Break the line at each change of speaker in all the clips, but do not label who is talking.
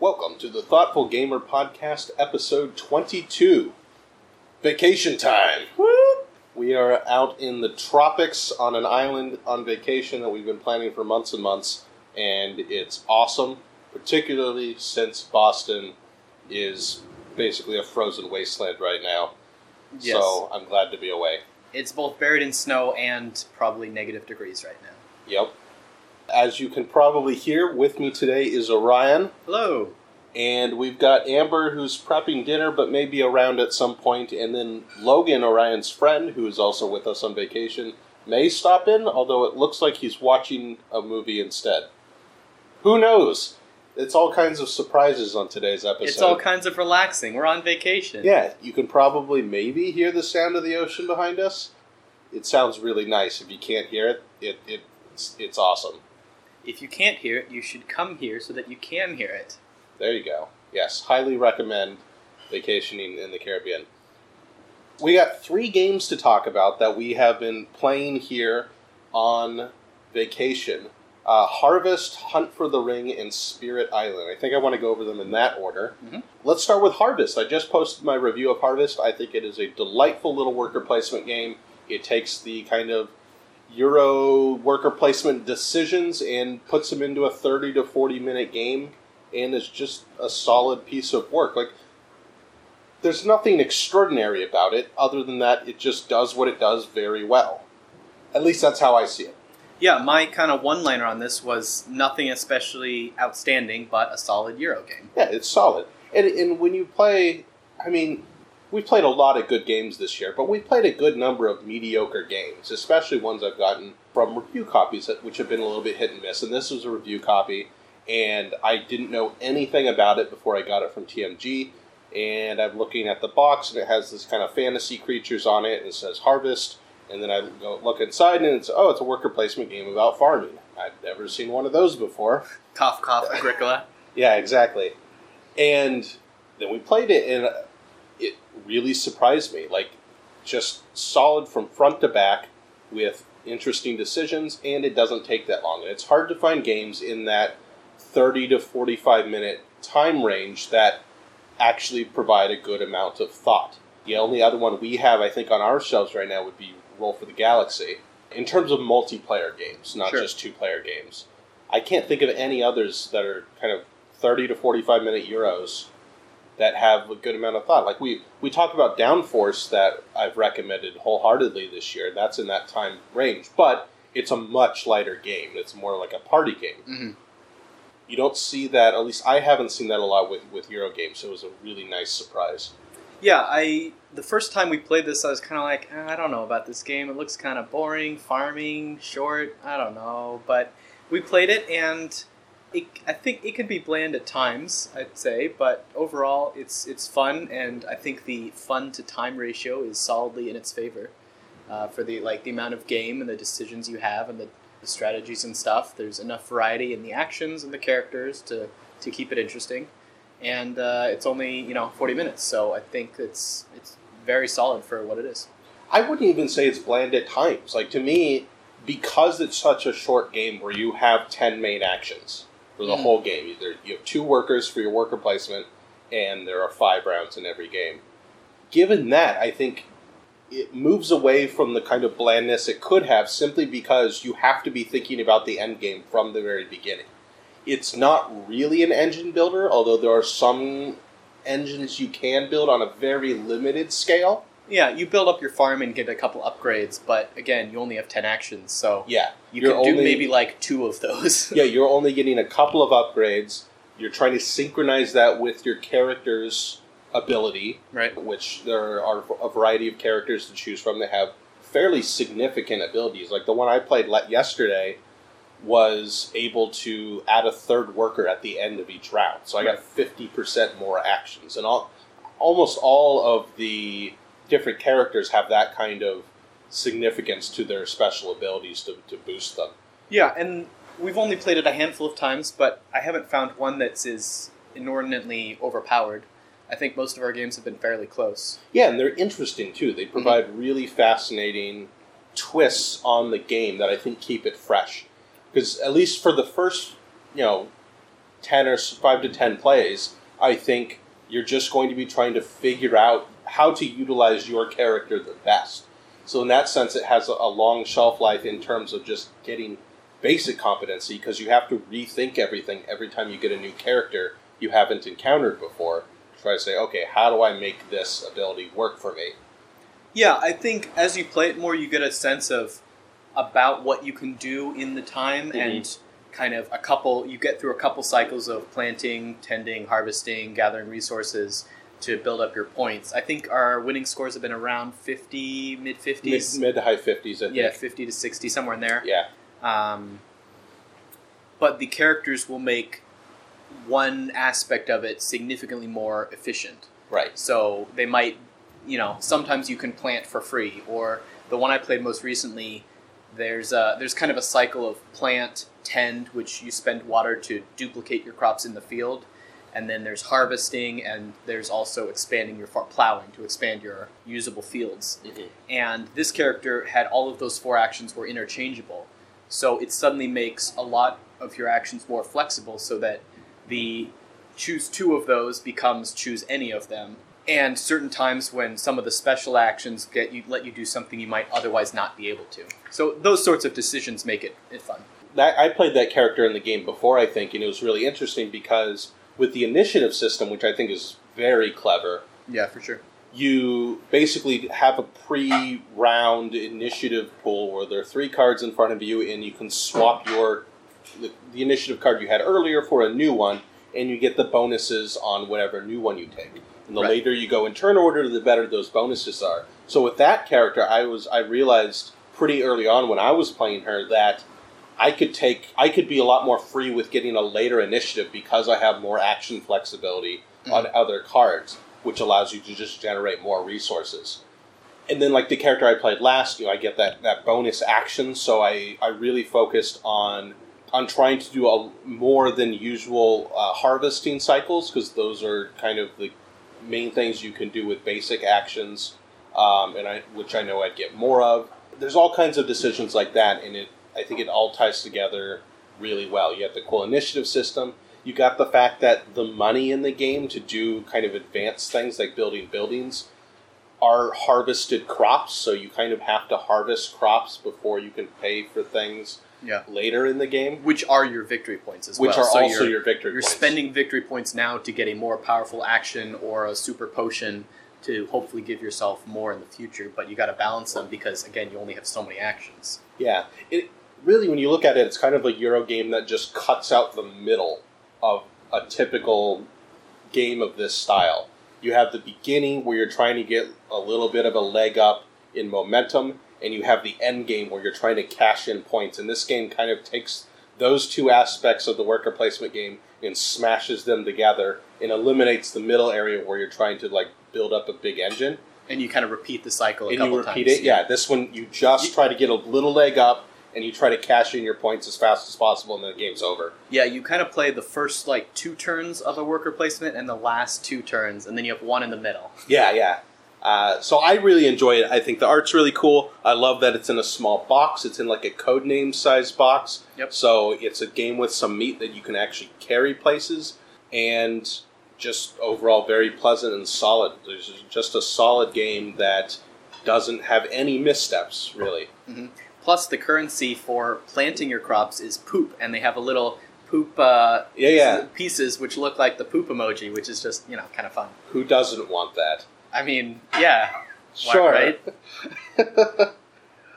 Welcome to the Thoughtful Gamer Podcast, episode 22 Vacation Time. We are out in the tropics on an island on vacation that we've been planning for months and months, and it's awesome, particularly since Boston is basically a frozen wasteland right now.
Yes.
So I'm glad to be away.
It's both buried in snow and probably negative degrees right now.
Yep. As you can probably hear, with me today is Orion.
Hello.
And we've got Amber, who's prepping dinner but may be around at some point, and then Logan, Orion's friend, who is also with us on vacation, may stop in, although it looks like he's watching a movie instead. Who knows? It's all kinds of surprises on today's episode.
It's all kinds of relaxing. We're on vacation.
Yeah, you can probably maybe hear the sound of the ocean behind us. It sounds really nice. If you can't hear it, it, it it's, it's awesome.
If you can't hear it, you should come here so that you can hear it.
There you go. Yes, highly recommend vacationing in the Caribbean. We got three games to talk about that we have been playing here on vacation uh, Harvest, Hunt for the Ring, and Spirit Island. I think I want to go over them in that order.
Mhm.
Let's start with Harvest. I just posted my review of Harvest. I think it is a delightful little worker placement game. It takes the kind of Euro worker placement decisions and puts them into a 30 to 40 minute game and is just a solid piece of work. Like, there's nothing extraordinary about it other than that it just does what it does very well. At least that's how I see it.
Yeah, my kind of one liner on this was nothing especially outstanding, but a solid Euro game.
Yeah, it's solid. And, and when you play, I mean, we've played a lot of good games this year, but we've played a good number of mediocre games, especially ones I've gotten from review copies, that, which have been a little bit hit and miss. And this was a review copy, and I didn't know anything about it before I got it from TMG. And I'm looking at the box, and it has this kind of fantasy creatures on it, and it says Harvest. And then I go look inside, and it's oh, it's a worker placement game about farming. I've never seen one of those before.
Cough, cough, Agricola.
Yeah, exactly. And then we played it, and it really surprised me. Like, just solid from front to back with interesting decisions, and it doesn't take that long. And it's hard to find games in that 30 to 45 minute time range that actually provide a good amount of thought. The only other one we have, I think, on our shelves right now would be Roll for the Galaxy. In terms of multiplayer games, not
Sure.
just two player games. I can't think of any others that are kind of 30 to 45 minute Euros that have a good amount of thought. Like we, we talked about Downforce that I've recommended wholeheartedly this year. That's in that time range, but it's a much lighter game. It's more like a party game.
Mhm.
You don't see that, at least I haven't seen that a lot with, with Euro games, so it was a really nice surprise.
Yeah, I the first time we played this, I was kind of like, "Eh, I don't know about this game. It looks kind of boring, farming, short. I don't know, but we played it, and it, I think it can be bland at times. I'd say, but overall, it's it's fun, and I think the fun to time ratio is solidly in its favor uh, for the like the amount of game and the decisions you have and the, the strategies and stuff. There's enough variety in the actions and the characters to to keep it interesting and uh, it's only you know 40 minutes so i think it's it's very solid for what it is
I wouldn't even say it's bland at times. Like to me, because it's such a short game where you have ten main actions for the
Mm.
whole game. You have two workers for your worker placement, and there are five rounds in every game. Given that, I think it moves away from the kind of blandness it could have simply because you have to be thinking about the end game from the very beginning. It's not really an engine builder, although there are some engines you can build on a very limited scale.
Yeah you build up your farm and get a couple upgrades but again you only have 10 actions so
Yeah,
you
you're
can do
only-
maybe like two of those
yeah, you're only getting a couple of upgrades. You're trying to synchronize that with your character's ability,
right
which there are a variety of characters to choose from that have fairly significant abilities. Like the one I played le- yesterday was able to add a third worker at the end of each round. So I got 50% more actions. And all, almost all of the different characters have that kind of significance to their special abilities to, to boost them.
yeah and we've only played it a handful of times but i haven't found one that's as inordinately overpowered i think most of our games have been fairly close
Yeah, and they're interesting too. They mhm. provide really fascinating twists on the game that I think keep it fresh. Because at least for the first, you know, ten or five to ten plays, I think you're just going to be trying to figure out how to utilize your character the best. So in that sense, it has a, a long shelf life in terms of just getting basic competency because you have to rethink everything every time you get a new character you haven't encountered before. Try to say, okay, how do I make this ability work for me?
Yeah, I think as you play it more, you get a sense of about what you can do in the time,
Mhm.
and kind of a couple. You get through a couple cycles of planting, tending, harvesting, gathering resources to build up your points. I think our winning scores have been around fifty, mid
Mid,
fifties.
mid to high fifties, I think.
Yeah, fifty to sixty, somewhere in there.
Yeah.
Um, but the characters will make one aspect of it significantly more efficient.
Right.
So they might, you know, sometimes you can plant for free. Or the one I played most recently, there's a, there's kind of a cycle of plant, tend, which you spend water to duplicate your crops in the field, and then there's harvesting, and there's also expanding your far- plowing to expand your usable fields. Mm-hmm. And this character had all of those four actions were interchangeable, so it suddenly makes a lot of your actions more flexible, so that the choose two of those becomes choose any of them. And certain times when some of the special actions get you let you do something you might otherwise not be able to. So those sorts of decisions make it, it fun.
That, I played that character in the game before, I think, and it was really interesting because with the initiative system, which I think is very clever,
Yeah, for sure.
you basically have a pre-round initiative pool where there are three cards in front of you, and you can swap your the, the initiative card you had earlier for a new one, and you get the bonuses on whatever new one you take. And the
Right.
later you go in turn order, the better those bonuses are. So with that character, I was I realized pretty early on when I was playing her that I could take I could be a lot more free with getting a later initiative because I have more action flexibility on other cards, which allows you to just generate more resources. And then like the character I played last, you know, I get that, that bonus action, so I, I really focused on on trying to do a more than usual uh, harvesting cycles because those are kind of the main things you can do with basic actions, um, and I which I know I'd get more of. There's all kinds of decisions like that, and it I think it all ties together really well. You have the cool initiative system. You got the fact that the money in the game to do kind of advanced things like building buildings are harvested crops, so you kind of have to harvest crops before you can pay for things
Yeah.
later in the game,
Which are your victory points as
which
well.
are
So
also your victory
You're
points.
spending victory points now to get a more powerful action or a super potion to hopefully give yourself more in the future, but you got to balance them because again, you only have so many actions.
Yeah, it really when you look at it, it's kind of a Euro game that just cuts out the middle of a typical game of this style. You have the beginning where you're trying to get a little bit of a leg up in momentum, and you have the end game where you're trying to cash in points. And this game kind of takes those two aspects of the worker placement game and smashes them together and eliminates the middle area where you're trying to like build up a big engine
And you kind of repeat the cycle a
and
couple
you repeat
times.
it. Yeah, this one you just try to get a little leg up, and you try to cash in your points as fast as possible, and then the game's over.
Yeah, you kind of play the first like two turns of a worker placement and the last two turns, and then you have one in the middle.
Yeah, yeah. Uh, so I really enjoy it. I think the art's really cool. I love that it's in a small box. It's in like a codename size box.
Yep.
So it's a game with some meat that you can actually carry places, and just overall very pleasant and solid. There's just a solid game that doesn't have any missteps really.
Plus, the currency for planting your crops is poop, and they have a little poop uh,
Yeah, yeah.
pieces which look like the poop emoji, which is just you know kind of fun.
Who doesn't want that?
I mean, yeah, Why-
Sure.
right?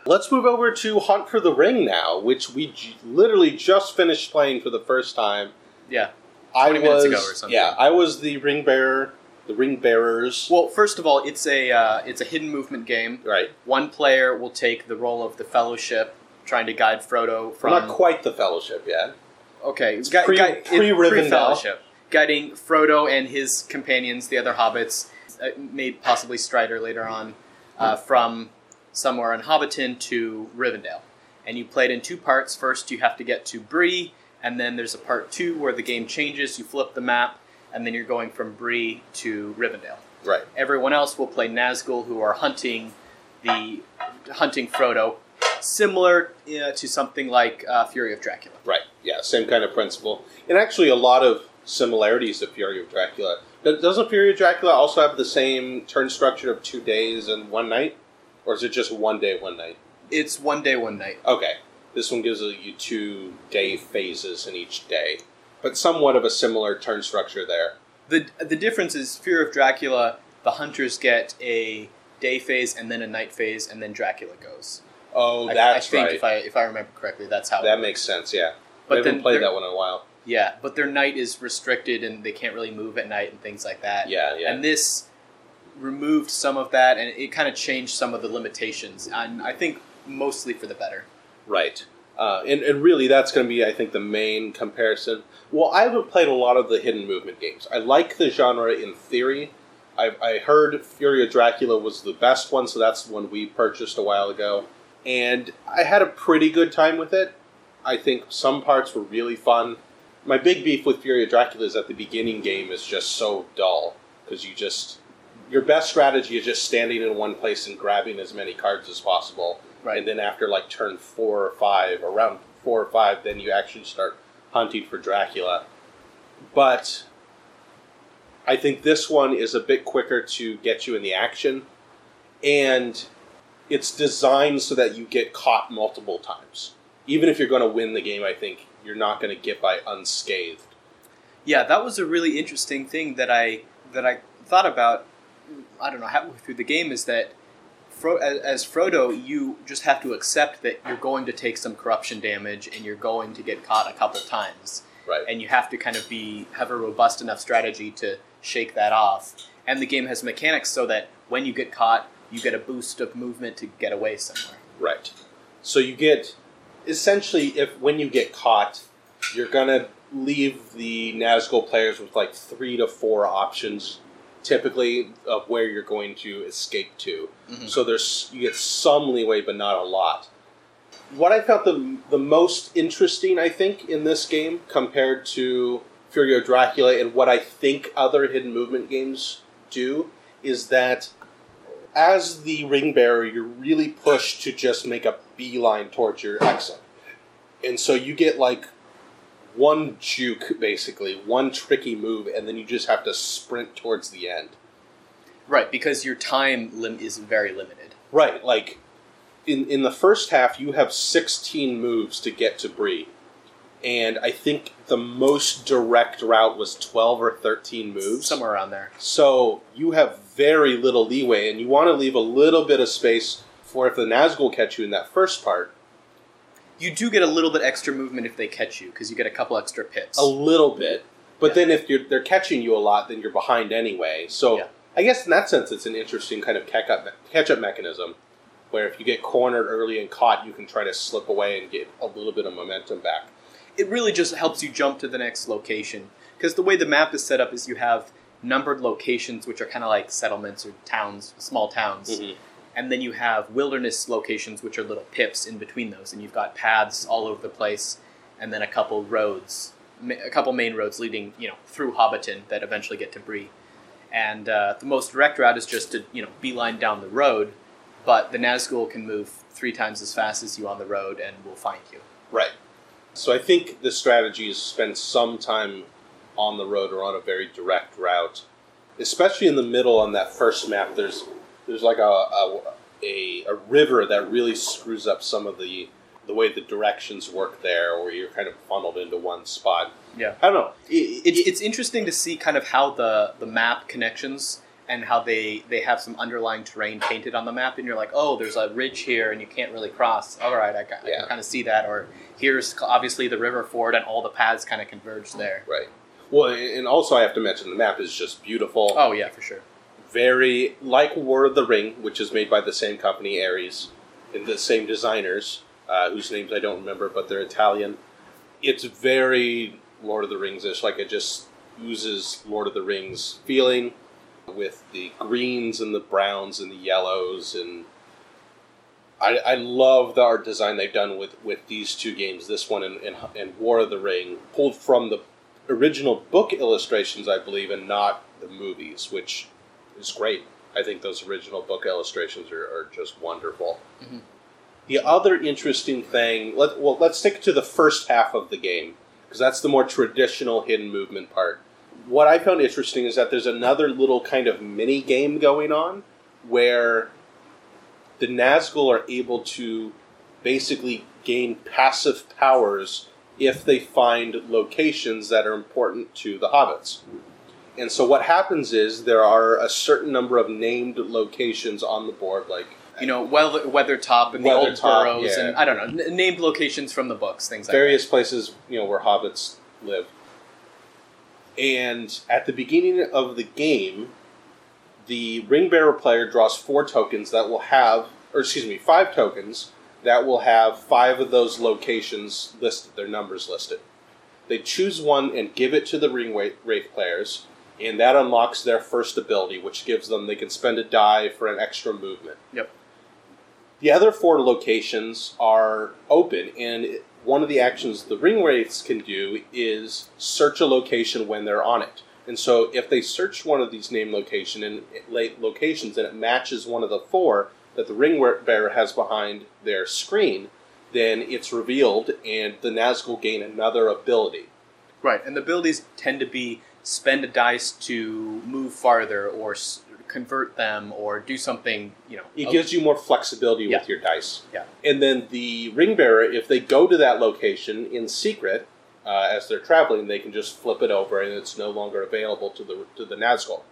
Let's move over to Hunt for the Ring now, which we j- literally just finished playing for the first time.
Yeah.
I
20
was,
ago or something.
yeah, I was the ring bearer, the ring bearers.
Well, first of all, it's a uh, it's a hidden movement game.
right,
One player will take the role of the Fellowship, trying to guide Frodo from
not quite the Fellowship yet.
Okay, it's
pre-
it-
pre-Rivendell.
fellowship guiding Frodo and his companions, the other hobbits, uh, made possibly Strider later on, uh, from somewhere in Hobbiton to Rivendell. And you played in two parts. First, you have to get to Bree, and then there's a part two where the game changes. You flip the map, and then you're going from Bree to Rivendell.
Right,
Everyone else will play Nazgul, who are hunting the hunting Frodo. similar uh, to something like uh, Fury of Dracula.
Right. Yeah. Same kind of principle, and actually a lot of similarities to Fury of Dracula. Does- Doesn't Fury of Dracula also have the same turn structure of two days and one night, or is it just one day, one night?
It's one day, one night.
Okay. This one gives you two day phases in each day, but somewhat of a similar turn structure there.
The the difference is Fury of Dracula. The hunters get a day phase and then a night phase, and then Dracula goes.
Oh,
I-
that's
I think
right.
if I if I remember correctly, that's how.
that makes sense. Yeah.
But
I haven't
then
played that one in a while.
yeah, but their night is restricted, and they can't really move at night and things like that.
Yeah. Yeah.
And this removed some of that, and it kind of changed some of the limitations, and I think mostly for the better.
Right. Uh, and, and really, that's going to be, I think, the main comparison. Well, I haven't played a lot of the hidden movement games. I like the genre in theory. I, I heard Fury of Dracula was the best one, so that's the one we purchased a while ago. And I had a pretty good time with it. I think some parts were really fun. My big beef with Fury of Dracula is that the beginning game is just so dull because you just your best strategy is just standing in one place and grabbing as many cards as possible.
Right.
And then after like turn four or five, around four or five, then you actually start hunting for Dracula. But I think this one is a bit quicker to get you in the action, and it's designed so that you get caught multiple times. Even if you're going to win the game, I think you're not going to get by unscathed.
Yeah, that was a really interesting thing that I that I thought about. I don't know how through the game is that Fro- as, as Frodo, you just have to accept that you're going to take some corruption damage and you're going to get caught a couple times,
Right.
and you have to kind of be have a robust enough strategy to shake that off. And the game has mechanics so that when you get caught, you get a boost of movement to get away somewhere.
Right. So you get essentially if when you get caught, you're gonna leave the Nazgul players with like three to four options, typically of where you're going to escape to.
Mhm.
So there's you get some leeway, but not a lot. What I felt the the most interesting, I think, in this game compared to Fury of Dracula and what I think other hidden movement games do is that as the ring bearer, you're really pushed to just make a beeline towards your exit. And so you get like one juke, basically, one tricky move, and then you just have to sprint towards the end.
Right, because your time lim- is very limited.
Right, like in in the first half, you have 16 moves to get to Bree. And I think the most direct route was 12 or 13 moves.
Somewhere around there.
So you have very little leeway, and you want to leave a little bit of space for if the Nazgul catch you in that first part,
You do get a little bit extra movement if they catch you, because you get a couple extra pips.
a little bit. But
Yeah.
then if you're, they're catching you a lot, then you're behind anyway. So
Yeah.
I guess in that sense, it's an interesting kind of catch up, catch up mechanism, where if you get cornered early and caught, you can try to slip away and get a little bit of momentum back.
it really just helps you jump to the next location because the way the map is set up is you have numbered locations which are kind of like settlements or towns small towns
Mhm.
And then you have wilderness locations which are little pips in between those and you've got paths all over the place and then a couple roads a couple main roads leading you know through hobbiton that eventually get to Bree. and uh, the most direct route is just to you know beeline down the road but the Nazgul can move three times as fast as you on the road and will find you
Right. So I think the strategy is spend some time on the road or on a very direct route, especially in the middle on that first map. There's there's like a a, a, a river that really screws up some of the the way the directions work there, where you're kind of funneled into one spot.
yeah
I don't know. It,
it's, it's interesting to see kind of how the, the map connections and how they, they have some underlying terrain painted on the map and you're like oh there's a ridge here and you can't really cross all right I, I
Yeah.
can kind of see that or here's obviously the river ford and all the paths kind of converge there
right. Well, and also I have to mention the map is just beautiful.
oh yeah for sure
very like War of the Ring, which is made by the same company, Ares, and the same designers, uh, whose names I don't remember, but they're Italian. It's very Lord of the Rings ish, like it just oozes Lord of the Rings feeling with the greens and the browns and the yellows and I, I love the art design they've done with, with these two games, this one and, and, and War of the Ring, pulled from the original book illustrations, I believe, and not the movies, which is great. I think those original book illustrations are, are just wonderful.
Mhm.
The other interesting thing, let, well, let's stick to the first half of the game because that's the more traditional hidden movement part. What I found interesting is that there's another little kind of mini game going on where the Nazgul are able to basically gain passive powers if they find locations that are important to the hobbits. And so what happens is there are a certain number of named locations on the board, like
You know, Weather, Weathertop and the old boroughs,
yeah.
and I don't know, n- named locations from the books, things like
various places you know where hobbits live. And at the beginning of the game, the ring bearer player draws four tokens that will have, or excuse me, five tokens that will have five of those locations listed, their numbers listed. They choose one and give it to the ring wraith players, and that unlocks their first ability, which gives them they can spend a die for an extra movement.
Yep.
The other four locations are open, and one of the actions the ring wraiths can do is search a location when they're on it. And so, if they search one of these name location and late locations, and it matches one of the four that the ring bearer has behind their screen, then it's revealed, and the Nazgul gain another ability.
Right, and the abilities tend to be spend a dice to move farther or s- convert them or do something, you know.
It gives you more flexibility
Yeah.
with your dice.
Yeah.
And then the ring bearer, if they go to that location in secret uh, as they're traveling, they can just flip it over and it's no longer available to the to the Nazgul.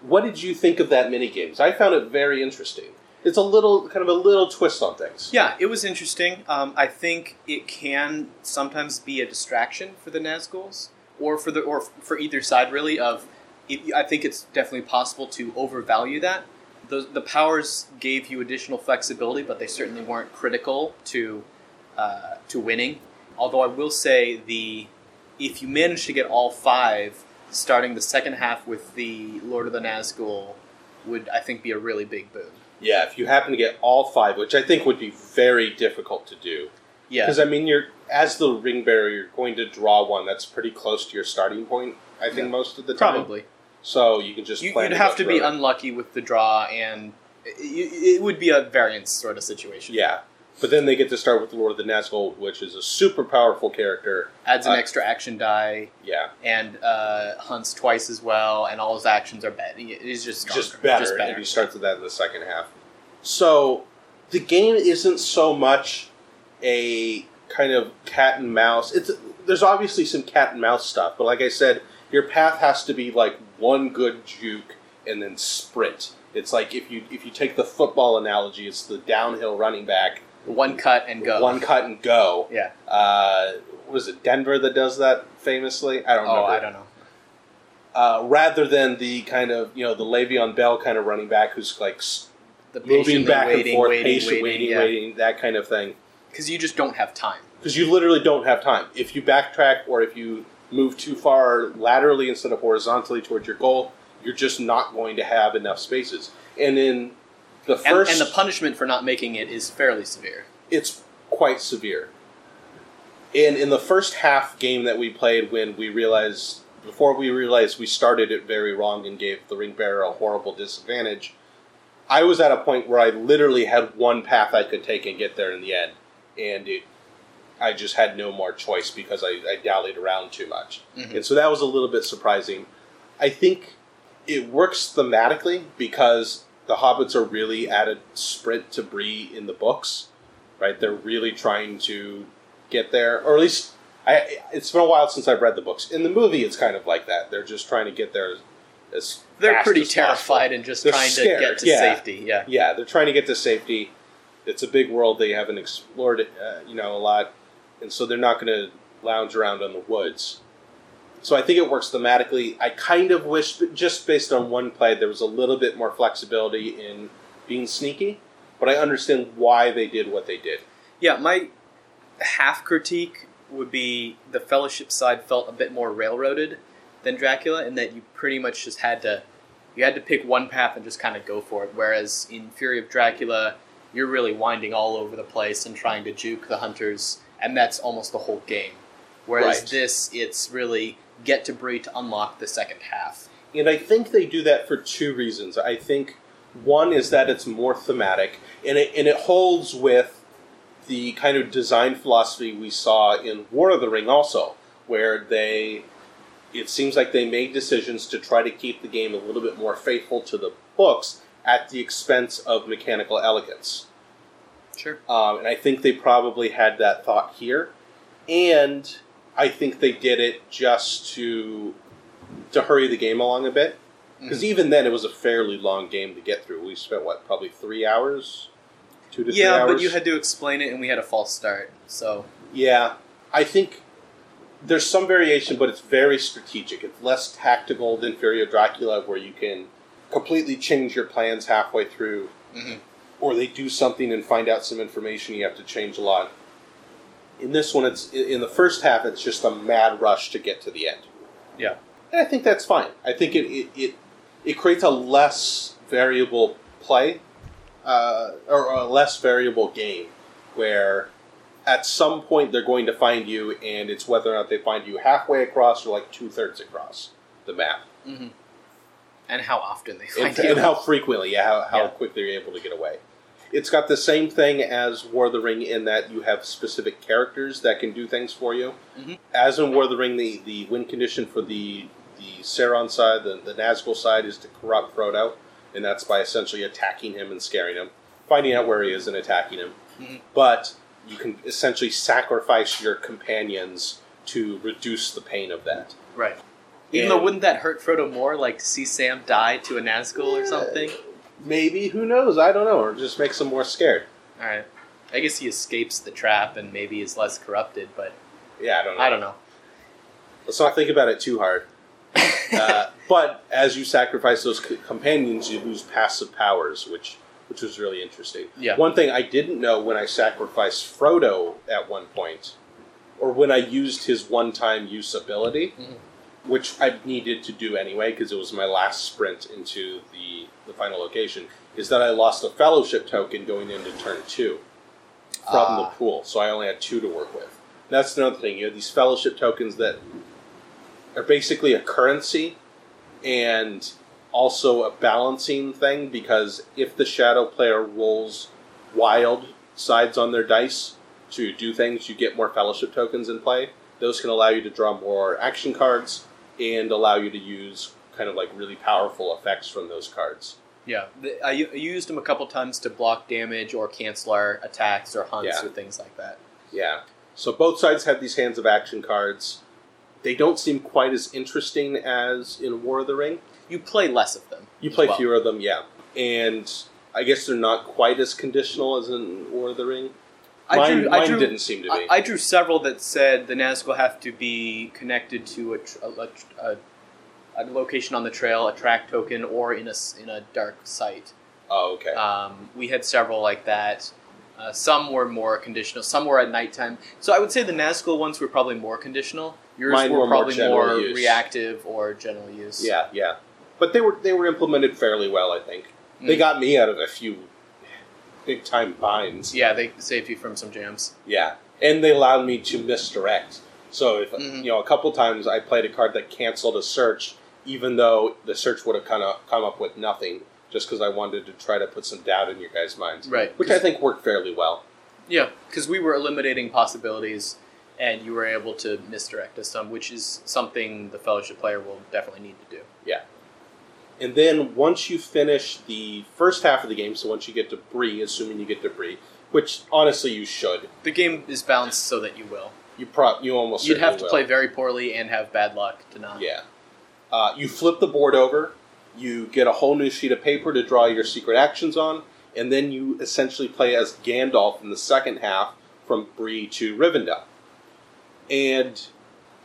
What did you think of that mini minigames? I found it very interesting. It's a little kind of a little twist on things.
Yeah, it was interesting. Um, I think it can sometimes be a distraction for the Nazguls, or for the or for either side really. Of, I think it's definitely possible to overvalue that. The the powers gave you additional flexibility, but they certainly weren't critical to uh, to winning. Although I will say the if you manage to get all five, starting the second half with the Lord of the Nazgul, would I think be a really big boon.
Yeah, if you happen to get all five, which I think would be very difficult to do,
Yeah,
because I mean, you're as the ring bearer, you're going to draw one that's pretty close to your starting point. I think
Yeah.
most of the time.
probably.
So you can just
You,
to
have to be
it.
unlucky with the draw, and it, it would be a variance sort of situation.
Yeah, but then they get to start with the Lord of the Nazgul, which is a super powerful character.
adds an
Uh,
extra action die
Yeah,
and uh, hunts twice as well, and all his actions are bad. He's just stronger,
just better,
Just
and he starts with that in the second half. So the game isn't so much a kind of cat and mouse. It's there's obviously some cat and mouse stuff, but like I said, your path has to be like one good juke and then sprint. It's like if you if you take the football analogy, it's the downhill running back,
One cut and go.
one cut and go.
Yeah.
Uh, what is it Denver that does that famously? I don't
Oh,
remember.
I don't know.
Uh, rather than the kind of you know the Le'Veon Bell kind of running back who's like
The
moving back
waiting,
and forth,
waiting,
patient,
waiting,
waiting,
yeah.
waiting, that kind of thing.
Because you just don't have time.
Because you literally don't have time. If you backtrack or if you move too far laterally instead of horizontally towards your goal, you're just not going to have enough spaces. And in the
And,
first,
and the punishment for not making it is fairly severe.
it's quite severe. And in the first half game that we played, when we realized before we realized we started it very wrong and gave the ring bearer a horrible disadvantage, I was at a point where I literally had one path I could take and get there in the end, and it, I just had no more choice because I, I dallied around too much,
Mhm.
and so that was a little bit surprising. I think it works thematically because the hobbits are really at a sprint to Bree in the books, right? They're really trying to get there, or at least I. It's been a while since I've read the books. In the movie, it's kind of like that. They're just trying to get there as, as
They're pretty
as possible.
terrified and just
They're
trying
scared,
to get to
yeah.
safety. Yeah.
Yeah, they're trying to get to safety. It's a big world they haven't explored, uh, you know, a lot, and so they're not going to lounge around in the woods. So I think it works thematically. I kind of wish, just based on one play, there was a little bit more flexibility in being sneaky, but I understand why they did what they did.
Yeah, my half critique would be the Fellowship side felt a bit more railroaded than Dracula, in that you pretty much just had to you had to pick one path and just kind of go for it. Whereas in Fury of Dracula, you're really winding all over the place and trying to juke the hunters, and that's almost the whole game. Whereas
Right.
this, it's really get to Bree to unlock the second half.
And I think they do that for two reasons. I think One is that it's more thematic, and it and it holds with the kind of design philosophy we saw in War of the Ring, also, where they it seems like they made decisions to try to keep the game a little bit more faithful to the books at the expense of mechanical elegance.
Sure.
Um, and I think they probably had that thought here, and I think they did it just to to hurry the game along a bit. Because even then, it was a fairly long game to get through. We spent what, probably three hours, two to three
Yeah, but you had to explain it, and we had a false start. So
Yeah, I think there's some variation, but it's very strategic. It's less tactical than Fury of Dracula, where you can completely change your plans halfway through,
Mhm.
or they do something and find out some information you have to change a lot. In this one, it's in the first half, it's just a mad rush to get to the end.
Yeah.
and I think that's fine. I think it it it, it creates a less variable play, uh, or a less variable game, where at some point they're going to find you, and it's whether or not they find you halfway across or like two thirds across the map,
hmm and how often they find
and,
you.
and how frequently, yeah, how, how
Yeah.
quickly you're able to get away. It's got the same thing as War of the Ring in that you have specific characters that can do things for you.
Mhm.
As in War of the Ring, the, the win condition for the the Sauron side, the, the Nazgul side, is to corrupt Frodo, and that's by essentially attacking him and scaring him, finding out where he is and attacking him.
Mhm.
But you can essentially sacrifice your companions to reduce the pain of that.
right. Even though, wouldn't that hurt Frodo more? Like to see Sam die to a Nazgul or something.
Maybe, who knows? I don't know, or just makes him more scared.
All right. I guess he escapes the trap and maybe is less corrupted, but
Yeah, I don't know.
I don't know.
Let's not think about it too hard. Uh, but as you sacrifice those c- companions, you lose passive powers, which which was really interesting.
Yeah.
One thing I didn't know when I sacrificed Frodo at one point, or when I used his one-time use ability,
Mhm.
Which I needed to do anyway because it was my last sprint into the the final location, is that I lost a fellowship token going into turn two from the
Ah.
pool, so I only had two to work with. That's another thing. You have these fellowship tokens that are basically a currency and also a balancing thing because if the shadow player rolls wild sides on their dice to do things, you get more fellowship tokens in play. Those can allow you to draw more action cards and allow you to use kind of like really powerful effects from those cards.
Yeah, I, I, u- I used them a couple times to block damage or cancel our attacks or hunts
Yeah.
or things like that.
Yeah. So both sides have these hands of action cards. They don't seem quite as interesting as in War of the Ring.
You play less of them.
You play
well.
fewer of them, yeah. And I guess they're not quite as conditional as in War of the Ring.
I
mine
drew, I drew,
didn't seem to be.
I, I drew several that said the Nazgul have to be connected to a, tr- a, a, a location on the trail, a track token, or in a, in a dark site.
oh, okay.
Um, we had several like that. Uh, some were more conditional. Some were at nighttime. So I would say the Nazgul ones were probably more conditional. Yours
Mine
were
were
probably
general
more, reactive or general use.
yeah, yeah. But they were they were implemented fairly well, I think. They
Mm.
got me out of a few big time binds.
Yeah, they saved you from some jams.
Yeah, and they allowed me to misdirect. So if
Mhm.
you know, a couple times I played a card that canceled a search, even though the search would have kind of come up with nothing, just because I wanted to try to put some doubt in your guys' minds,
Right.
Which I think worked fairly well.
Yeah, because we were eliminating possibilities, and you were able to misdirect us some, which is something the Fellowship player will definitely need to do.
And then once you finish the first half of the game, so once you get to Bree, assuming you get to Bree, which honestly you should,
The game is balanced so that you will.
you pro you almost
You'd have to
will.
play very poorly and have bad luck to not.
Yeah. Uh, you flip the board over, you get a whole new sheet of paper to draw your secret actions on, and then you essentially play as Gandalf in the second half from Bree to Rivendell. And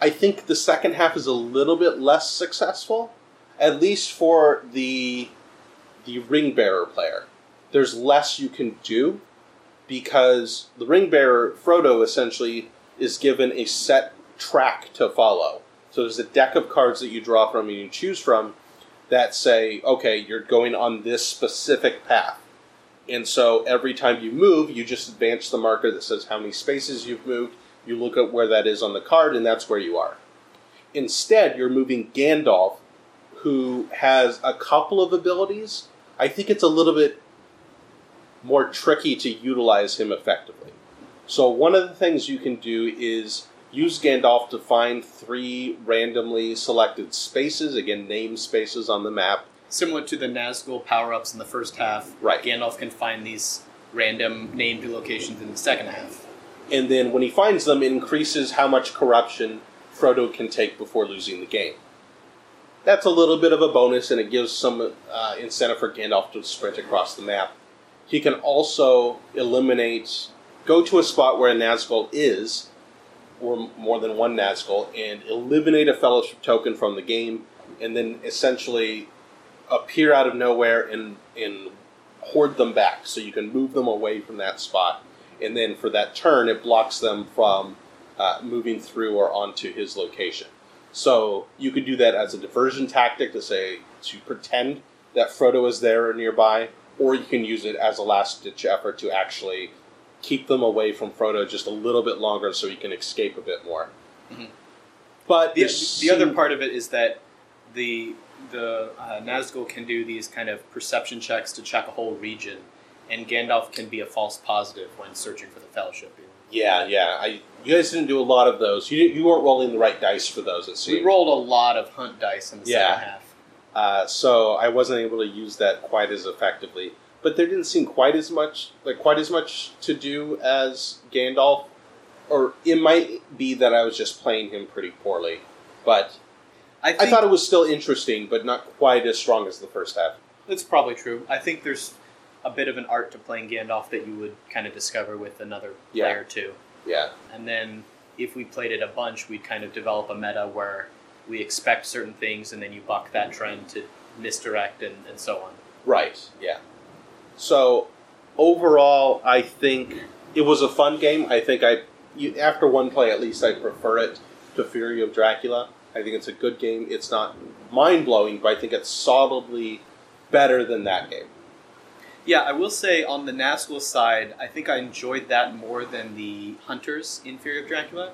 I think the second half is a little bit less successful, at least for the the ring bearer player. There's less you can do because the ring bearer Frodo essentially is given a set track to follow. So there's a deck of cards that you draw from and you choose from that say, okay, you're going on this specific path. And so every time you move, you just advance the marker that says how many spaces you've moved. You look at where that is on the card, and that's where you are. Instead, you're moving Gandalf, who has a couple of abilities, I think it's a little bit more tricky to utilize him effectively. So one of the things you can do is use Gandalf to find three randomly selected spaces, again, name spaces on the map.
Similar to the Nazgul power ups in the first half,
Right.
Gandalf can find these random named locations in the second half.
And then when he finds them, increases how much corruption Frodo can take before losing the game. That's a little bit of a bonus, and it gives some uh, incentive for Gandalf to sprint across the map. He can also eliminate, go to a spot where a Nazgul is, or more than one Nazgul, and eliminate a Fellowship token from the game, and then essentially appear out of nowhere and, and hoard them back. So you can move them away from that spot, and then for that turn, it blocks them from uh, moving through or onto his location. So you could do that as a diversion tactic to say to pretend that Frodo is there or nearby, or you can use it as a last ditch effort to actually keep them away from Frodo just a little bit longer so he can escape a bit more.
Mhm.
But
The, the other part of it is that the the uh, Nazgul can do these kind of perception checks to check a whole region, and Gandalf can be a false positive when searching for the Fellowship.
Yeah, yeah. I, you guys didn't do a lot of those. You, you weren't rolling the right dice for those, it seemed.
We rolled a lot of hunt dice in the
Yeah.
second half.
Uh, so I wasn't able to use that quite as effectively. But there didn't seem quite as much like quite as much to do as Gandalf, or it might be that I was just playing him pretty poorly. But
I,
I thought it was still interesting, but not quite as strong as the first half.
that's probably true. I think there's a bit of an art to playing Gandalf that you would kind of discover with another
Yeah.
player too.
Yeah,
And then if we played it a bunch, we'd kind of develop a meta where we expect certain things and then you buck that trend to misdirect and, and so on.
right. Yeah. So overall, I think it was a fun game. I think I you, after one play at least, I prefer it to Fury of Dracula. I think it's a good game. It's not mind blowing, but I think it's solidly better than that game.
Yeah, I will say on the Nazgul side, I think I enjoyed that more than the Hunters in Fury of Dracula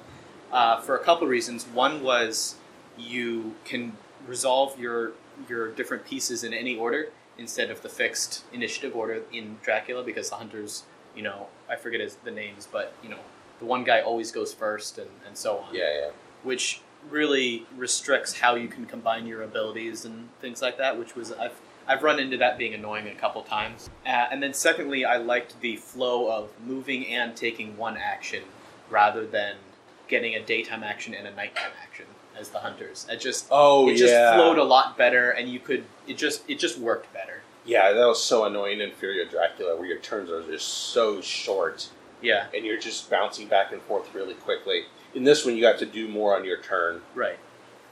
uh, for a couple of reasons. One was you can resolve your your different pieces in any order instead of the fixed initiative order in Dracula because the Hunters, you know, I forget his, the names, but you know, the one guy always goes first and, and so on
Yeah, yeah.
which really restricts how you can combine your abilities and things like that. Which was I've I've run into that being annoying a couple times. Uh, and then secondly, I liked the flow of moving and taking one action rather than getting a daytime action and a nighttime action as the hunters. It just
Oh
it just flowed a lot better, and you could it just it just worked better.
yeah, that was so annoying in Fury of Dracula, where your turns are just so short,
Yeah,
and you're just bouncing back and forth really quickly. In this one, you got to do more on your turn.
Right.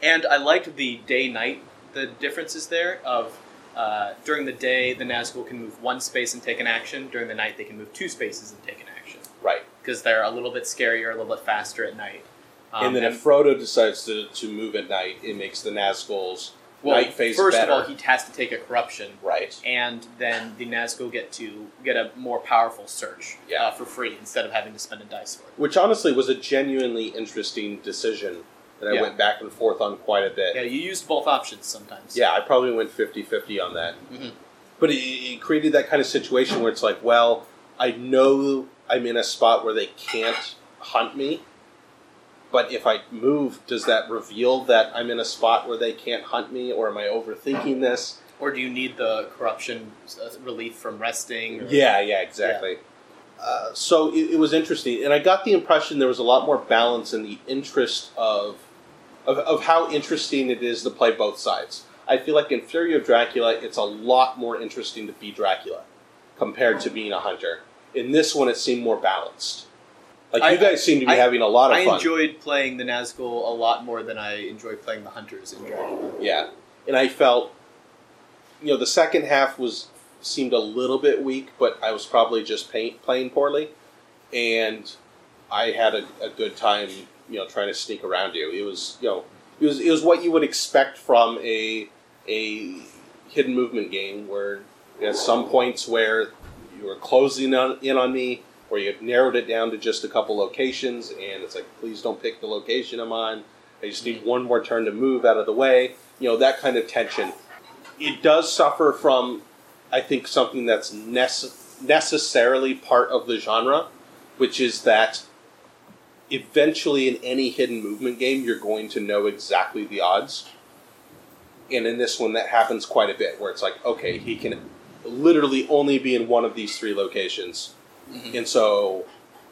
And I liked the day night, the differences there of uh, during the day, the Nazgul can move one space and take an action. During the night, they can move two spaces and take an action.
Right.
Because they're a little bit scarier, a little bit faster at night. Um,
and then if Frodo decides to, to move at night, it makes the Nazgul's
well,
night phase
first
better.
of all, he has to take a corruption.
right.
And then the Nazgul get to get a more powerful search
Yeah.
uh, for free instead of having to spend a dice for it.
Which honestly was a genuinely interesting decision that I
Yeah.
went back and forth on quite a bit.
Yeah, you use both options sometimes.
Yeah, I probably went 50 50 on that.
Mhm.
But it, it created that kind of situation where it's like, well, I know I'm in a spot where they can't hunt me, but if I move, does that reveal that I'm in a spot where they can't hunt me, or am I overthinking this?
Or do you need the corruption uh, relief from resting? Or,
Yeah, yeah, exactly. Uh, so it, it was interesting, and I got the impression there was a lot more balance in the interest of, of of how interesting it is to play both sides. I feel like in Fury of Dracula, it's a lot more interesting to be Dracula compared to being a hunter. In this one, it seemed more balanced. Like
I-
you guys seem to be
I-
having a lot of
I
fun.
enjoyed playing the Nazgul a lot more than I enjoyed playing the Hunters in Dracula.
Yeah, and I felt, you know, the second half was seemed a little bit weak, but I was probably just pay, playing poorly, and I had a, a good time, you know, trying to sneak around you. It was, you know, it was it was what you would expect from a a hidden movement game, where at some points where you were closing on, in on me, or you narrowed it down to just a couple locations, and it's like, please don't pick the location I'm on. I just need one more turn to move out of the way. You know, that kind of tension. It does suffer from I think, something that's nece- necessarily part of the genre, which is that eventually in any hidden movement game, you're going to know exactly the odds. And in this one, that happens quite a bit, where it's like, okay, he can literally only be in one of these three locations.
Mhm.
And so,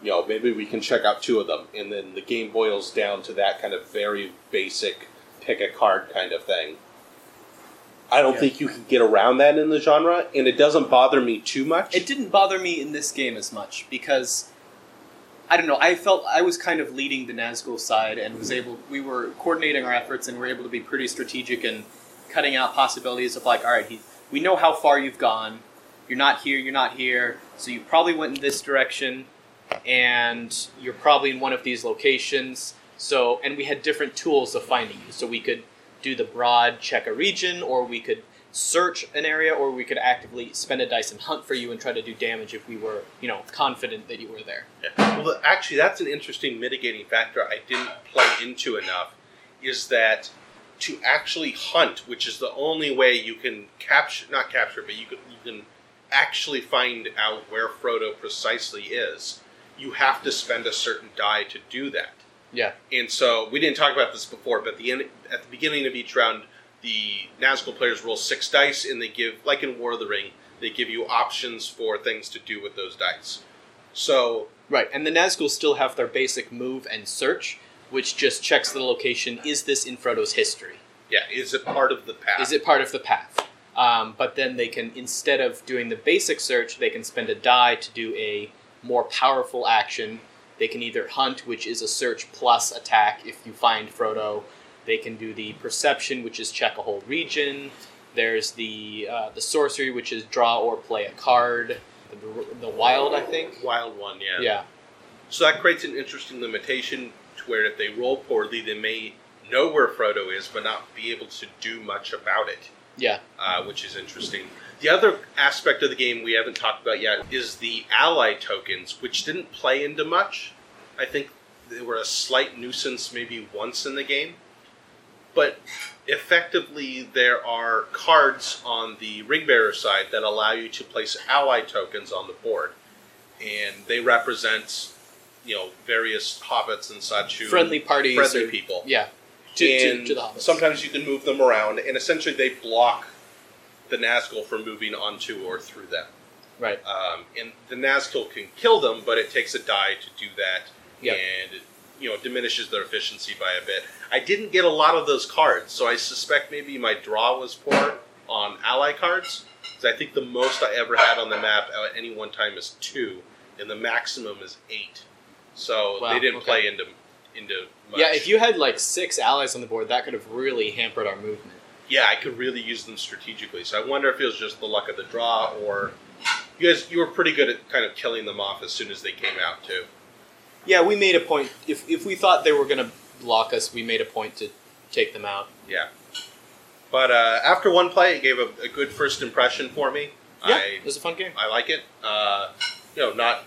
you know, maybe we can check out two of them. And then the game boils down to that kind of very basic pick a card kind of thing. I don't
Yeah.
think you can get around that in the genre, and it doesn't bother me too much.
It didn't bother me in this game as much because I don't know. I felt I was kind of leading the Nazgul side and was able. We were coordinating our efforts and were able to be pretty strategic and cutting out possibilities of like, all right, he, we know how far you've gone. You're not here. You're not here. So you probably went in this direction, and you're probably in one of these locations. So and we had different tools of finding you. So we could do the broad check a region, or we could search an area, or we could actively spend a dice and hunt for you and try to do damage if we were, you know, confident that you were there.
Yeah. Well, actually, that's an interesting mitigating factor I didn't play into enough. Is that to actually hunt, which is the only way you can capture, not capture, but you can, you can actually find out where Frodo precisely is. You have to spend a certain die to do that.
Yeah.
And so we didn't talk about this before, but the end, at the beginning of each round, the Nazgul players roll six dice, and they give, like in War of the Ring, they give you options for things to do with those dice. So
Right, and the Nazgul still have their basic move and search, which just checks the location. Is this in Frodo's history?
Yeah, is it part of the path?
Is it part of the path? Um, but then they can, instead of doing the basic search, they can spend a die to do a more powerful action. They can either hunt, which is a search plus attack if you find Frodo. They can do the perception, which is check a whole region. There's the uh, the sorcery, which is draw or play a card. The, the wild, I think.
wild one? Yeah.
Yeah.
So that creates an interesting limitation to where if they roll poorly, they may know where Frodo is, but not be able to do much about it,
Yeah.
uh, which is interesting. The other aspect of the game we haven't talked about yet is the ally tokens, which didn't play into much. I think they were a slight nuisance maybe once in the game. But effectively, there are cards on the ring bearer side that allow you to place ally tokens on the board. And they represent, you know, various hobbits and such who
Friendly parties.
friendly
or-
people.
Yeah. To, to,
and
to the hobbits.
sometimes you can move them around, and essentially they block the Nazgul from moving onto or through them.
Right.
Um, and the Nazgul can kill them, but it takes a die to do that,
Yeah.
and you know diminishes their efficiency by a bit. I didn't get a lot of those cards, so I suspect maybe my draw was poor on ally cards. Because I think the most I ever had on the map at any one time is two, and the maximum is eight. So
Wow,
they didn't
okay.
play into into much.
Yeah, if you had like six allies on the board, that could have really hampered our movement.
yeah, I could really use them strategically. So I wonder if it was just the luck of the draw, or you guys you were pretty good at kind of killing them off as soon as they came out too.
Yeah, we made a point. If, if we thought they were going to block us, we made a point to take them out.
Yeah. But uh, after one play, it gave a, a good first impression for me.
Yeah,
I
it was a fun game.
I like it. Uh, you know, not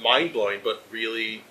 mind blowing, but really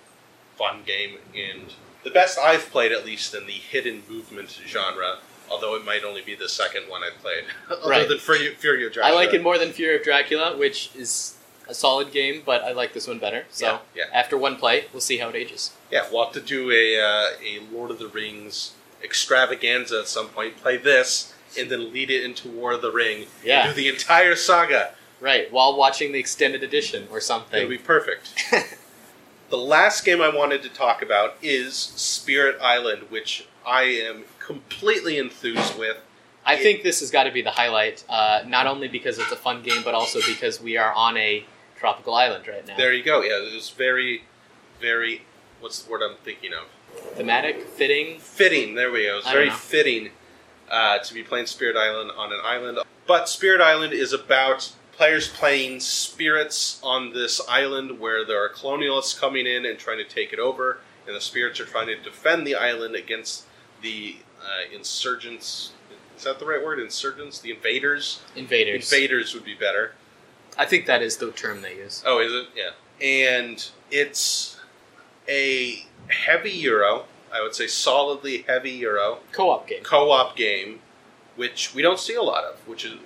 fun game, and the best I've played, at least in the hidden movement genre. Although it might only be the second one I've played, other
Right.
than Fury, Fury of
I like it more than Fury of Dracula, which is a solid game, but I like this one better. So
Yeah, yeah.
after one play, we'll see how it ages.
Yeah, we'll have to do a uh, a Lord of the Rings extravaganza at some point. Play this, and then lead it into War of the Ring.
Yeah.
do the entire saga.
Right, while watching the extended edition or something.
It'll be perfect. the last game I wanted to talk about is Spirit Island, which I am completely enthused with.
I think this has got to be the highlight, uh, not only because it's a fun game, but also because we are on a tropical island right now.
There you go. Yeah, it was very, very. What's the word I'm thinking of?
Thematic, fitting.
Fitting. There we go. It's very
know.
fitting uh, to be playing Spirit Island on an island. But Spirit Island is about players playing spirits on this island where there are colonialists coming in and trying to take it over, and the spirits are trying to defend the island against the uh, insurgents. Is that the right word? Insurgents? The invaders?
Invaders.
Invaders would be better.
I think that is the term they use.
Oh, is it? Yeah. And it's a heavy Euro. I would say solidly heavy Euro
Co-op game.
co-op game, which we don't see a lot of, which is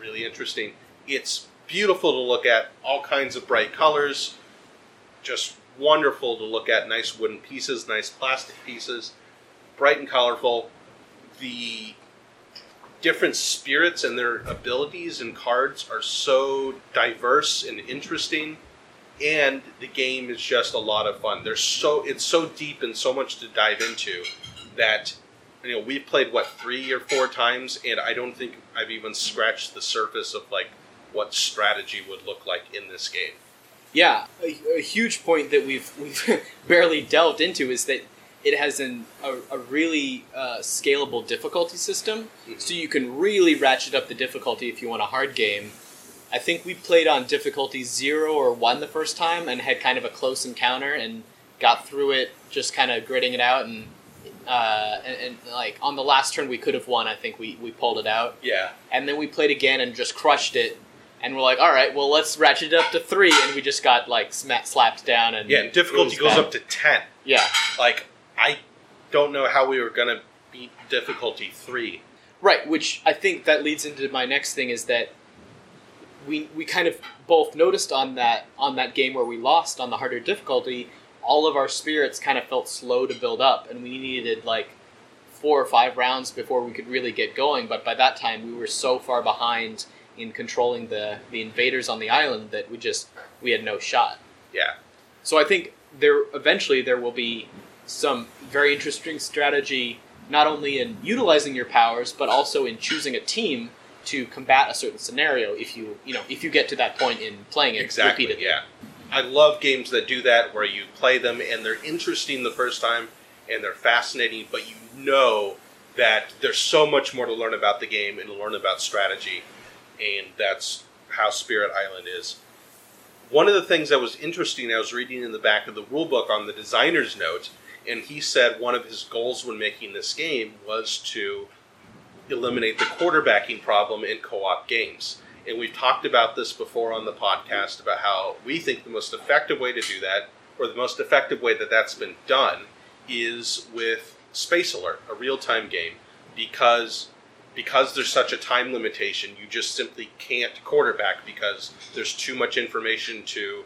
really interesting. It's beautiful to look at, all kinds of bright colors, just wonderful to look at. Nice wooden pieces, nice plastic pieces, bright and colorful. The different spirits and their abilities and cards are so diverse and interesting and the game is just a lot of fun. There's so it's so deep and so much to dive into that you know we've played what three or four times and i don't think i've even scratched the surface of like what strategy would look like in this game.
Yeah, a, a huge point that we've we've barely delved into is that it has an, a, a really uh, scalable difficulty system, so you can really ratchet up the difficulty if you want a hard game. I think we played on difficulty zero or one the first time and had kind of a close encounter and got through it, just kind of gritting it out and. Uh, and, and like on the last turn we could have won. I think we, we pulled it out
yeah
and then we played again and just crushed it. And we're like, all right, well, let's ratchet it up to three, and we just got like sma- slapped down. And
yeah difficulty goes
bad.
up to 10
yeah,
like i don't know how we were going to beat difficulty 3
right. Which I think that leads into my next thing is that we we kind of both noticed on that on that game where we lost on the harder difficulty, all of our spirits kind of felt slow to build up, and we needed like four or five rounds before we could really get going. But by that time, we were so far behind in controlling the the invaders on the island that we just we had no shot.
yeah
So I think there eventually there will be some very interesting strategy, not only in utilizing your powers, but also in choosing a team to combat a certain scenario. If you you know if you get to that point in playing it
Exactly.
repeatedly.
Yeah. I love games that do that, where you play them and they're interesting the first time and they're fascinating, but you know that there's so much more to learn about the game and to learn about strategy, and that's how Spirit Island is. One of the things that was interesting, I was reading in the back of the rulebook on the designer's note, and he said one of his goals when making this game was to eliminate the quarterbacking problem in co-op games. And we've talked about this before on the podcast about how we think the most effective way to do that, or the most effective way that that's been done, is with Space Alert, a real-time game, because because there's such a time limitation, you just simply can't quarterback because there's too much information to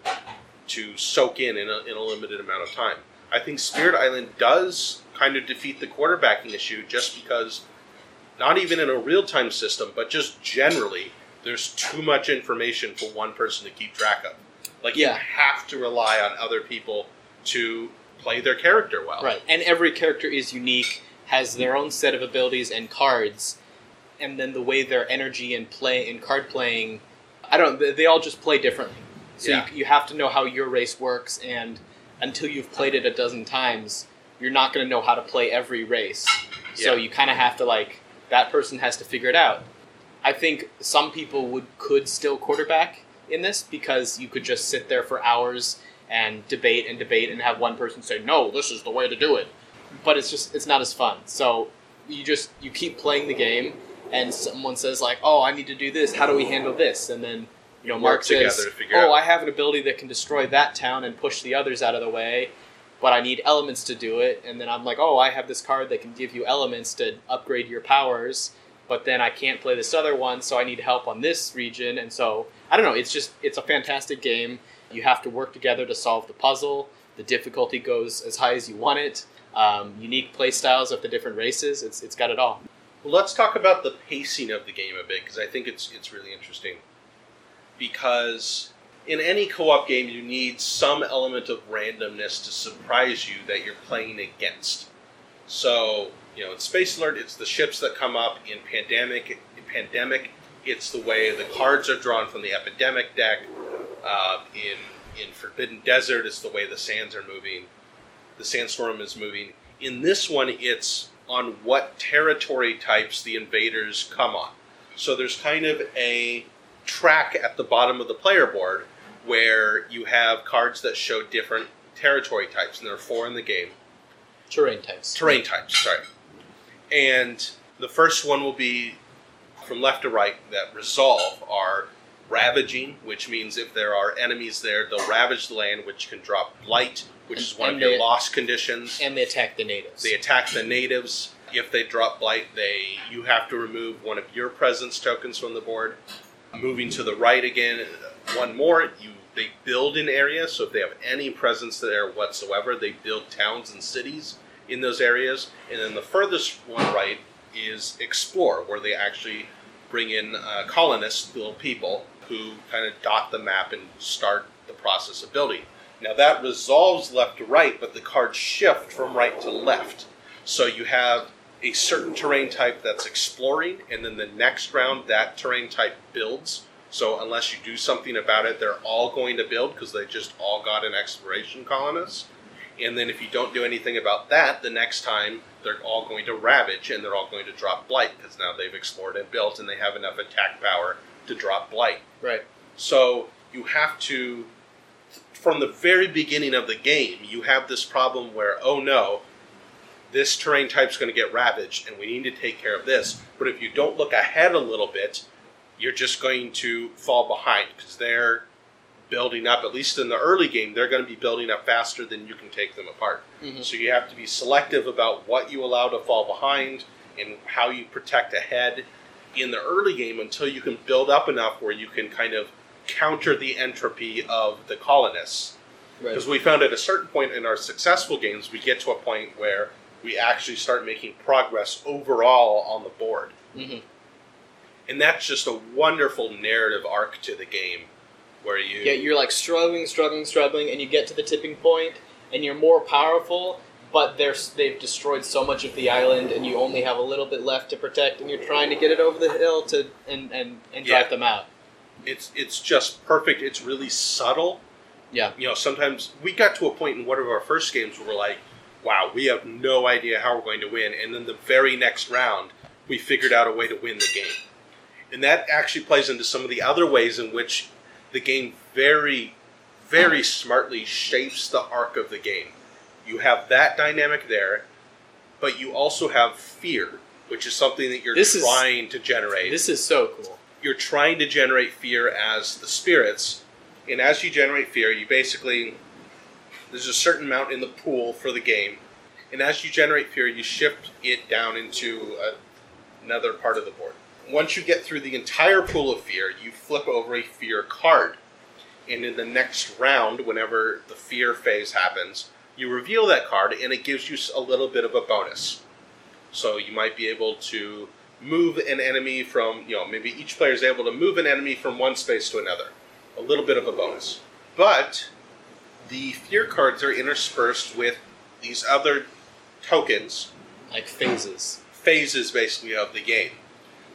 to soak in in a, in a limited amount of time. I think Spirit Island does kind of defeat the quarterbacking issue just because not even in a real-time system, but just generally, there's too much information for one person to keep track of. Like you have to rely on other people to play their character well.
Right. And every character is unique, has their own set of abilities and cards, and then the way their energy and play and card playing, I don't. They, they all just play differently. So
Yeah.
you, you have to know how your race works, and until you've played it a dozen times, you're not going to know how to play every race. So you kind of have to like that person has to figure it out. I think some people would could still quarterback in this because you could just sit there for hours and debate and debate and have one person say no this is the way to do it. But it's just it's not as fun. So you just you keep playing the game and someone says like oh i need to do this. How do we handle this? And then you know
Work
mark
together
says
to figure out.
oh
out.
i have an ability that can destroy that town and push the others out of the way but i need elements to do it and then i'm like oh i have this card that can give you elements to upgrade your powers but then i can't play this other one so i need help on this region and so i don't know it's just it's a fantastic game you have to work together to solve the puzzle the difficulty goes as high as you want it um, unique play styles of the different races it's, it's got it all
Well, let's talk about the pacing of the game a bit because I think it's it's really interesting. Because in any co-op game, you need some element of randomness to surprise you that you're playing against. So, you know, in Space Alert, it's the ships that come up. In Pandemic, in Pandemic, it's the way the cards are drawn from the Epidemic deck. Uh, in in Forbidden Desert, it's the way the sands are moving. The sandstorm is moving. In this one, it's on what territory types the invaders come on. So there's kind of a track at the bottom of the player board where you have cards that show different territory types, and there are four in the game.
terrain types
Terrain types, sorry. And the first one will be from left to right that resolve are ravaging, which means if there are enemies there, they'll ravage the land, which can drop blight, which
And-
is one of your lost conditions.
and they attack the natives
They attack the natives. If they drop blight, they you have to remove one of your presence tokens from the board. Moving to the right again, one more. You they build in areas, so if they have any presence there whatsoever, they build towns and cities in those areas. And then the furthest one right is explore, where they actually bring in uh, colonists, little people, who kind of dot the map and start the process of building. Now that resolves left to right, but the cards shift from right to left. So you have a certain terrain type that's exploring, and then the next round that terrain type builds. So unless you do something about it, they're all going to build because they just all got an exploration colonist. And then if you don't do anything about that, the next time they're all going to ravage and they're all going to drop blight because now they've explored and built and they have enough attack power to drop blight.
Right.
So you have to, from the very beginning of the game, you have this problem where, oh no, this terrain type is going to get ravaged and we need to take care of this. But if you don't look ahead a little bit, you're just going to fall behind because they're building up, at least in the early game, they're going to be building up faster than you can take them apart.
Mhm.
So you have to be selective about what you allow to fall behind and how you protect ahead in the early game until you can build up enough where you can kind of counter the entropy of the colonists.
Right.
Because we found at a certain point in our successful games, we get to a point where we actually start making progress overall on the board.
Mhm.
And that's just a wonderful narrative arc to the game where you.
Yeah, you're like struggling, struggling, struggling, and you get to the tipping point, and you're more powerful, but they're, they've destroyed so much of the island, and you only have a little bit left to protect, and you're trying to get it over the hill to and and, and drive
Yeah.
them out.
it's it's just perfect. It's really subtle.
Yeah.
You know, sometimes we got to a point in one of our first games where we're like, "Wow, we have no idea how we're going to win," and then the very next round, we figured out a way to win the game, and that actually plays into some of the other ways in which the game very, very smartly shapes the arc of the game. You have that dynamic there, but you also have fear, which is something that you're
This is-
trying to generate
This is so cool.
you're trying to generate fear as the spirits, and as you generate fear, you basically there's a certain amount in the pool for the game, and as you generate fear, you shift it down into a, another part of the board. Once you get through the entire pool of fear, you flip over a fear card, and in the next round, whenever the fear phase happens, you reveal that card, and it gives you a little bit of a bonus. So you might be able to move an enemy from, you know, maybe each player is able to move an enemy from one space to another. A little bit of a bonus. But the fear cards are interspersed with these other tokens,
Like phases.
phases basically of the game.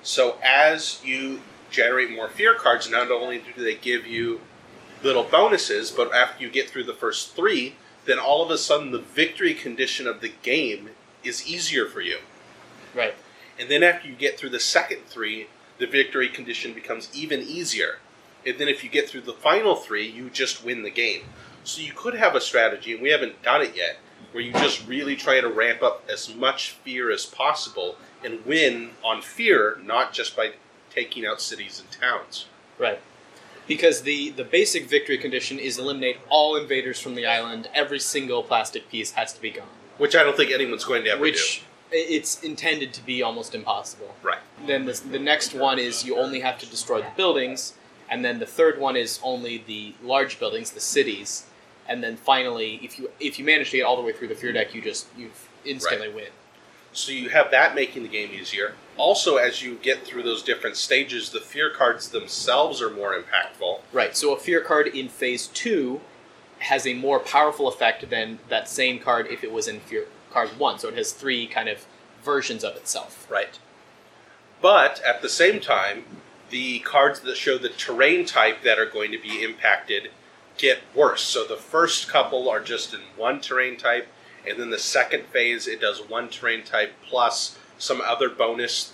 So as you generate more fear cards, not only do they give you little bonuses, but after you get through the first three, then all of a sudden the victory condition of the game is easier for you.
Right.
And then after you get through the second three, the victory condition becomes even easier. And then if you get through the final three, you just win the game. So you could have a strategy, and we haven't done it yet, where you just really try to ramp up as much fear as possible and win on fear, not just by taking out cities and towns.
Right. Because the, the basic victory condition is eliminate all invaders from the island. Every single plastic piece has to be gone.
Which I don't think anyone's going to ever do.
Which i- it's intended to be almost impossible.
Right.
Then the, the next one is you only have to destroy the buildings, and then the third one is only the large buildings, the cities, and then finally, if you if you manage to get all the way through the fear deck, you just you instantly win.
So you have that making the game easier. Also, as you get through those different stages, the fear cards themselves are more impactful.
Right. So a fear card in phase two has a more powerful effect than that same card if it was in fear card one. So it has three kind of versions of itself.
Right. But at the same time, the cards that show the terrain type that are going to be impacted get worse. So the first couple are just in one terrain type, and then the second phase it does one terrain type plus some other bonus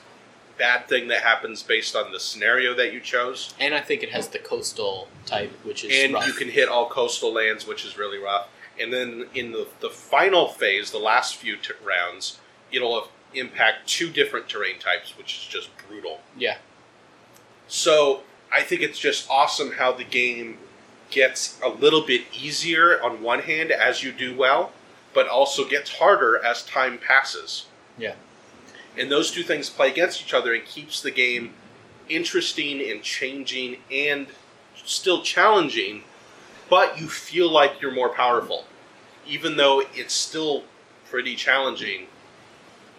bad thing that happens based on the scenario that you chose.
And I think it has the coastal type, which is
and
rough.
you can hit all coastal lands, which is really rough. And then in the, the final phase, the last few t- rounds, it'll impact two different terrain types, which is just brutal.
yeah.
So I think it's just awesome how the game gets a little bit easier on one hand as you do well, but also gets harder as time passes.
Yeah.
And those two things play against each other and keeps the game interesting and changing and still challenging, but you feel like you're more powerful. Even though it's still pretty challenging,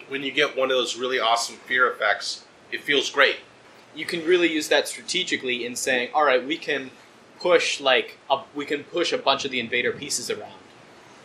when you get one of those really awesome fear effects, it feels great.
You can really use that strategically in saying, all right, we can push like a, we can push a bunch of the invader pieces around,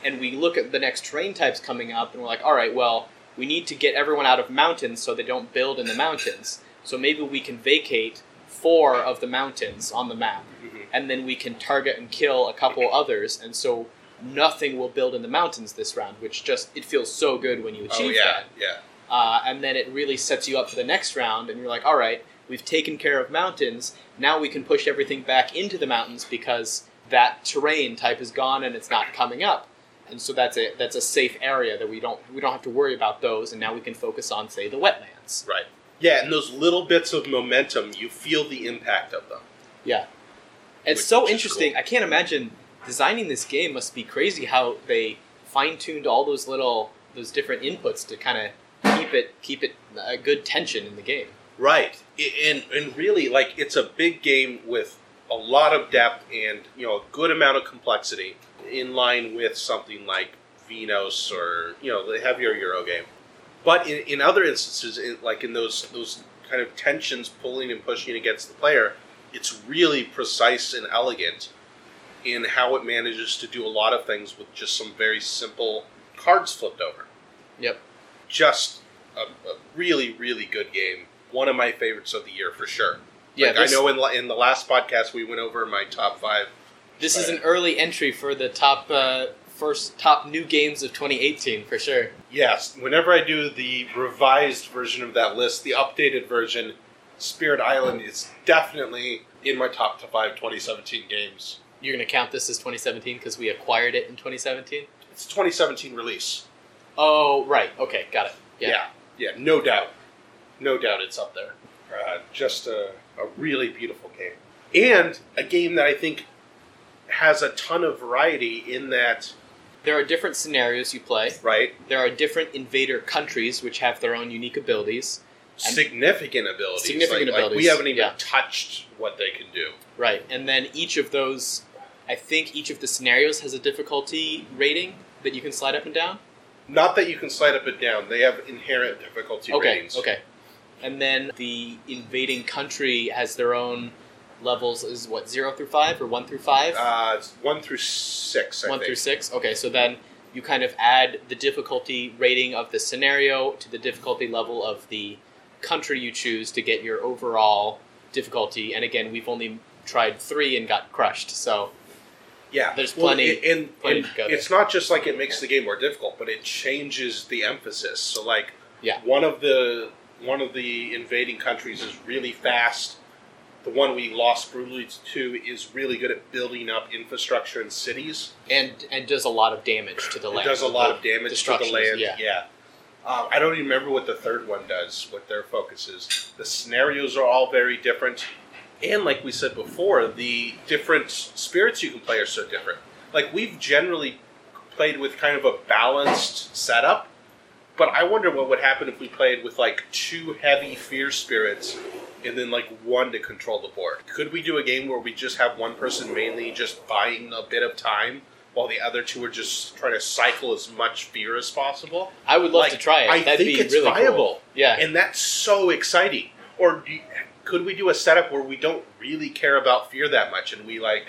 and we look at the next terrain types coming up, and we're like, all right, well, we need to get everyone out of mountains so they don't build in the mountains. So maybe we can vacate four of the mountains on the map,
Mhm.
and then we can target and kill a couple others, and so nothing will build in the mountains this round, which just it feels so good when you
Oh
achieve
yeah,
that.
yeah.
Uh, and then it really sets you up for the next round, and you're like, all right, we've taken care of mountains. Now we can push everything back into the mountains because that terrain type is gone and it's not coming up. And so that's a that's a safe area that we don't we don't have to worry about those, and now we can focus on say the wetlands.
Right. Yeah, and those little bits of momentum, you feel the impact of them.
Yeah, it's
Which-
so interesting.
cool.
I can't imagine designing this game must be crazy how they fine tuned all those little those different inputs to kind of keep it keep it a good tension in the game.
Right. And and really like it's a big game with a lot of depth and, you know, a good amount of complexity in line with something like Venus or, you know, the heavier Euro game. But in, in other instances, in, like in those those kind of tensions pulling and pushing against the player, it's really precise and elegant in how it manages to do a lot of things with just some very simple cards flipped over.
Yep.
Just a, a really, really good game. One of my favorites of the year for sure.
Yeah,
Like, I know in, in the last podcast we went over my top five.
This is an early entry for the top uh, first top new games of 2018 for sure.
Yes, whenever I do the revised version of that list, the updated version, Spirit Island is definitely in my top five 2017 games.
You're gonna count this as 2017 because we acquired it in 2017.
It's a 2017 release.
Oh right, okay, got it. Yeah,
Yeah, yeah, no doubt. No doubt it's up there. Uh, just a, a really beautiful game. And a game that I think has a ton of variety in that,
there are different scenarios you play.
right?
There are different invader countries which have their own unique abilities.
Significant abilities.
Significant
like, like, we haven't even
yeah.
touched what they can do.
Right, and then each of those, I think each of the scenarios has a difficulty rating that you can slide up and down.
Not that you can slide up and down. They have inherent difficulty
okay,
ratings.
okay. And then the invading country has their own levels. Is what zero through five or one through five?
Uh, it's one through six. I
one
think.
through six. Okay, so then you kind of add the difficulty rating of the scenario to the difficulty level of the country you choose to get your overall difficulty. And again, we've only tried three and got crushed. So
Yeah,
There's plenty-
it- and, and
there.
it's not just like it makes the game more difficult, but it changes the emphasis. So, like,
Yeah.
one of the one of the invading countries is really fast. The one we lost brutally to is really good at building up infrastructure and cities.
and and does a lot of damage to the land.
It does a lot of damage to the land.
yeah.
Yeah. Um, I don't even remember what the third one does, what their focus is. The scenarios are all very different. And like we said before, the different spirits you can play are so different. Like we've generally played with kind of a balanced setup, but I wonder what would happen if we played with like two heavy fear spirits and then like one to control the board. Could we do a game where we just have one person mainly just buying a bit of time while the other two are just trying to cycle as much fear as possible?
I would love
Like,
to try it.
I
That'd
think
be
it's
really
viable.
cool. Yeah.
And that's so exciting. Or you- could we do a setup where we don't really care about fear that much and we like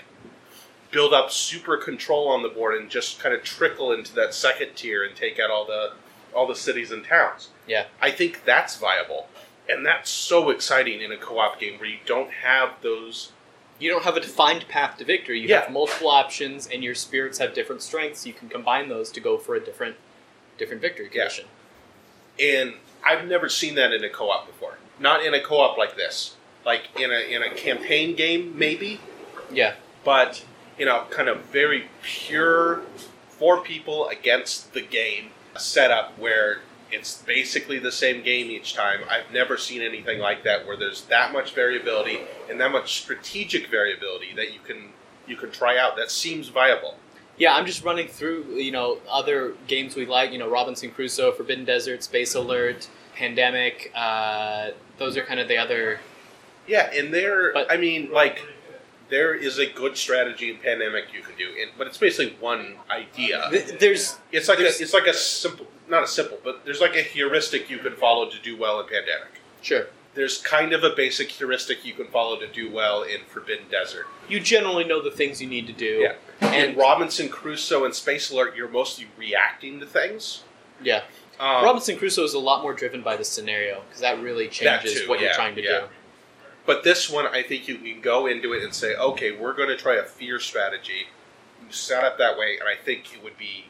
build up super control on the board and just kind of trickle into that second tier and take out all the all the cities and towns?
Yeah.
I think that's viable. And that's so exciting in a co-op game where you don't have those
you don't have a defined path to victory. You
Yeah.
have multiple options, and your spirits have different strengths. You can combine those to go for a different different victory
Yeah.
condition.
and I've never seen that in a co-op before. Not in a co-op like this. Like in a in a campaign game maybe,
Yeah.
but you know, kind of very pure four people against the game setup where it's basically the same game each time. I've never seen anything like that where there's that much variability and that much strategic variability that you can you can try out. That seems viable.
Yeah, I'm just running through, you know, other games we like, you know, Robinson Crusoe, Forbidden Desert, Space Alert, Pandemic. Uh, those are kind of the other
Yeah, and there,
But-
I mean, like, there is a good strategy in Pandemic you can do, and, but it's basically one idea.
There's
It's like a, it's like a simple, not a simple, but there's like a heuristic you can follow to do well in Pandemic.
sure
There's kind of a basic heuristic you can follow to do well in Forbidden Desert.
you generally know the things you need to do.
Yeah.
and
in Robinson Crusoe and Space Alert, you're mostly reacting to things.
yeah.
Um,
Robinson Crusoe is a lot more driven by the scenario because that really changes
too,
what you're trying to
yeah.
do.
But this one, I think you can go into it and say, okay, we're going to try a fear strategy. You set up that way, and I think it would be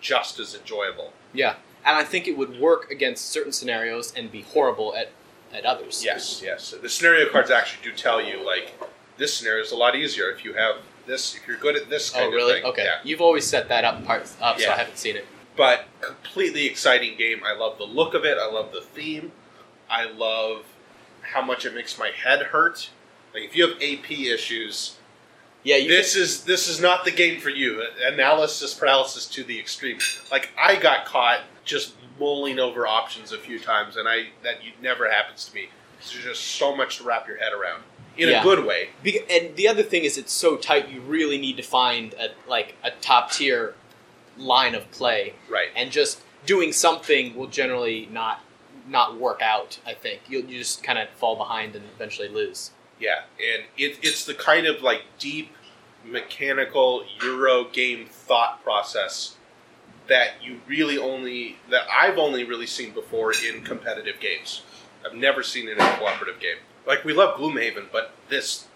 just as enjoyable.
Yeah, and I think it would work against certain scenarios and be horrible at at others.
Yes, yes. The scenario cards actually do tell you, like, this scenario is a lot easier if you have this, if you're good at this oh, kind
Oh,
of
really?
thing.
Okay.
Yeah.
You've always set that up part up, so
Yeah.
I haven't seen it.
But completely exciting game. I love the look of it. I love the theme. I love how much it makes my head hurt. Like if you have AP issues,
Yeah, you
this is this is not the game for you. Analysis paralysis to the extreme. Like I got caught just mulling over options a few times, and I that never happens to me. There's just so much to wrap your head around in
Yeah.
a good way.
Be- and the other thing is, it's so tight. You really need to find a like a top tier line of play,
Right.
and just doing something will generally not not work out. I think you'll you just kind of fall behind and eventually lose.
Yeah, and it, it's the kind of like deep mechanical Euro game thought process that you really only that I've only really seen before in competitive games. I've never seen it in a cooperative game. Like we love Gloomhaven, but this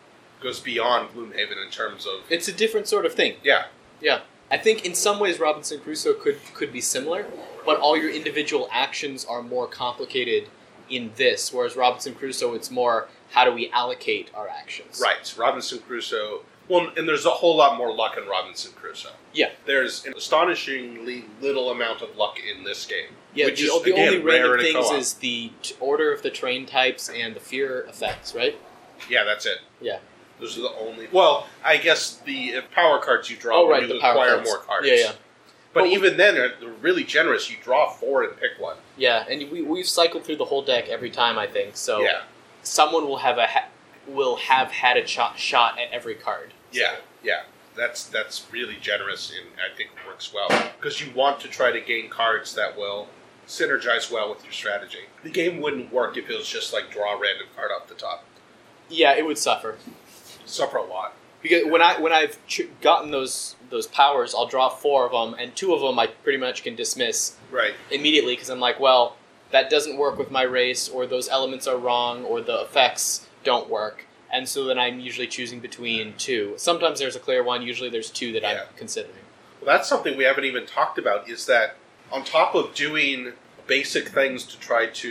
goes beyond Gloomhaven in terms of
It's a different sort of thing.
yeah,
Yeah, I think in some ways Robinson Crusoe could could be similar, but all your individual actions are more complicated in this. Whereas Robinson Crusoe, it's more how do we allocate our actions?
right. Robinson Crusoe. Well, and there's a whole lot more luck in Robinson Crusoe.
Yeah.
There's an astonishingly little amount of luck in this game.
Yeah.
which
the
is,
the
again,
only random things is the order of the terrain types and the fear effects, right?
Yeah, that's it.
Yeah.
Those are the only. Well, I guess the power cards you draw
Oh, right,
you
the power
acquire
cards.
more cards.
Yeah, yeah.
But,
But we-
even then, they're, they're really generous. You draw four and pick one.
Yeah, and we we've cycled through the whole deck every time I think. So
Yeah,
someone will have a ha- will have had a shot shot at every card.
yeah, yeah. That's that's really generous, and I think it works well because you want to try to gain cards that will synergize well with your strategy. The game wouldn't work if it was just like draw a random card off the top.
Yeah, it would suffer.
Suffer a lot.
Because when I when I've ch- gotten those those powers, I'll draw four of them, and two of them I pretty much can dismiss
Right.
immediately because I'm like, well, that doesn't work with my race, or those elements are wrong, or the effects don't work, and so then I'm usually choosing between two. Sometimes there's a clear one. Usually there's two that
Yeah.
I'm considering.
Well, that's something we haven't even talked about. Is that on top of doing basic things to try to,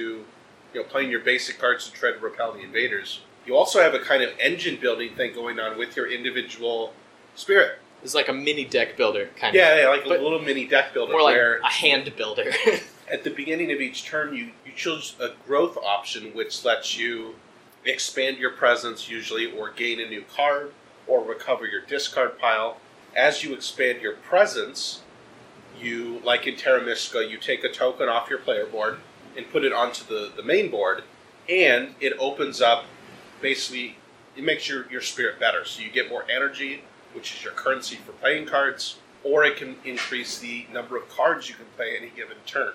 you know, playing your basic cards to try to repel the invaders, you also have a kind of engine building thing going on with your individual spirit.
It's like a mini deck builder kind
Yeah, yeah like
But-
a little mini deck builder
more like
where
a hand builder.
at the beginning of each turn you, you choose a growth option which lets you expand your presence usually or gain a new card or recover your discard pile as you expand your presence you like in Terra Mystica you take a token off your player board and put it onto the, the main board and it opens up basically it makes your, your spirit better so you get more energy which is your currency for playing cards or it can increase the number of cards you can play any given turn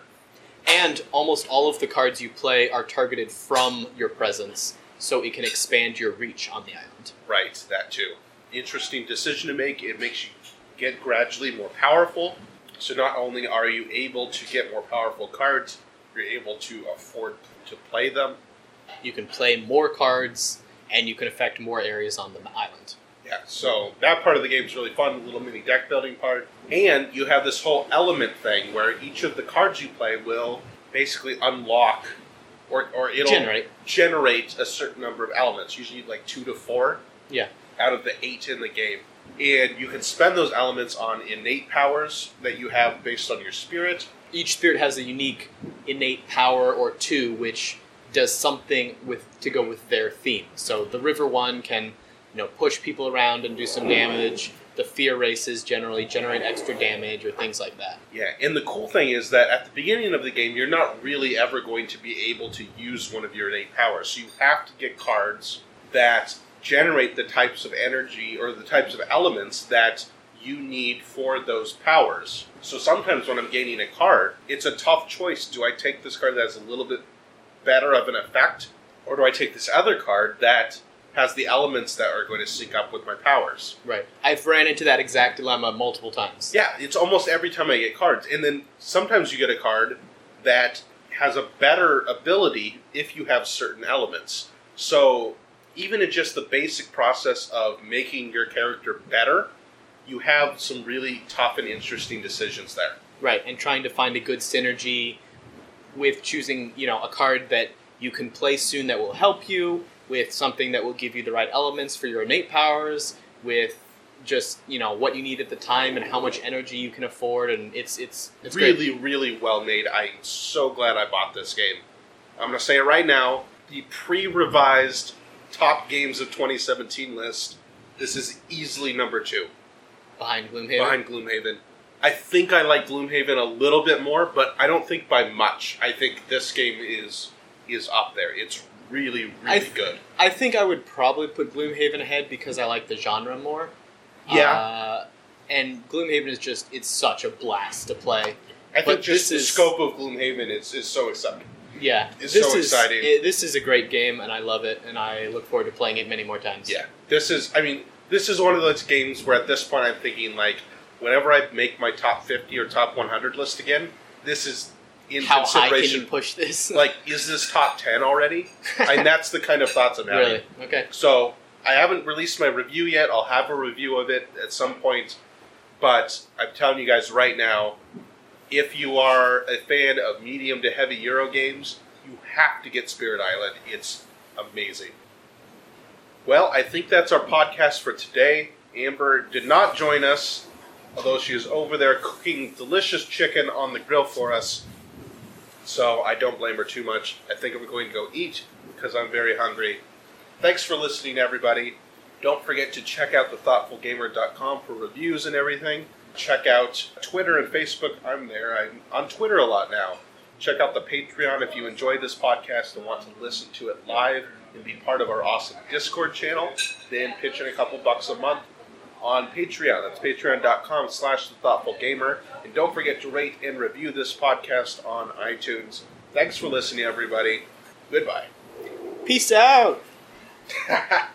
and almost all of the cards you play are targeted from your presence, so it can expand your reach on the island.
Right, that too. Interesting decision to make. It makes you get gradually more powerful. So not only are you able to get more powerful cards, you're able to afford to play them.
You can play more cards, and you can affect more areas on the island.
Yeah, so that part of the game is really fun, the little mini deck building part. And you have this whole element thing where each of the cards you play will basically unlock or, or it'll
Generate.
generate a certain number of elements, usually like two to four.
Yeah.
Out of the eight in the game. And you can spend those elements on innate powers that you have based on your spirit.
Each spirit has a unique innate power or two, which does something with to go with their theme. So the river one can, you know, push people around and do some damage. the fear races generally generate extra damage or things like that.
Yeah, and the cool thing is that at the beginning of the game, you're not really ever going to be able to use one of your innate powers. So you have to get cards that generate the types of energy or the types of elements that you need for those powers. So sometimes when I'm gaining a card, it's a tough choice. Do I take this card that has a little bit better of an effect, or do I take this other card that has the elements that are going to sync up with my powers?
Right. I've ran into that exact dilemma multiple times.
Yeah, it's almost every time I get cards. And then sometimes you get a card that has a better ability if you have certain elements. So even in just the basic process of making your character better, you have some really tough and interesting decisions there.
Right, and trying to find a good synergy with choosing, you know, a card that you can play soon that will help you, with something that will give you the right elements for your innate powers, with just you know what you need at the time and how much energy you can afford, and it's it's it's great.
really, really well made. I'm so glad I bought this game. I'm going to say it right now. The pre-revised top games of 2017 list. This is easily number two
behind Gloomhaven.
behind Gloomhaven. I think I like Gloomhaven a little bit more, but I don't think by much. I think this game is is up there. It's really, really
I th-
good.
I think I would probably put Gloomhaven ahead because I like the genre more.
Yeah.
Uh, and Gloomhaven is just, it's such a blast to play.
I think just
this
the
is-
scope of Gloomhaven is, is so exciting.
Yeah.
It's
this
so
is,
exciting.
it- this is a great game and I love it and I look forward to playing it many more times.
Yeah, this is. I mean, this is one of those games where at this point I'm thinking like, whenever I make my top 50 or top 100 list again, this is in
How high can you push this?
like, is this top 10 already? and that's the kind of thoughts I'm having.
really? Okay.
So I haven't released my review yet. I'll have a review of it at some point. But I'm telling you guys right now, if you are a fan of medium to heavy Euro games, you have to get Spirit Island. It's amazing. Well, I think that's our podcast for today. Amber did not join us, although she is over there cooking delicious chicken on the grill for us. So I don't blame her too much. I think I'm going to go eat because I'm very hungry. Thanks for listening, everybody. Don't forget to check out thethoughtfulgamer.com for reviews and everything. Check out Twitter and Facebook. I'm there. I'm on Twitter a lot now. Check out the Patreon if you enjoy this podcast and want to listen to it live and be part of our awesome Discord channel. Then pitch in a couple bucks a month on Patreon. That's patreon.com slash thethoughtfulgamer. And don't forget to rate and review this podcast on iTunes. Thanks for listening, everybody. Goodbye.
Peace out!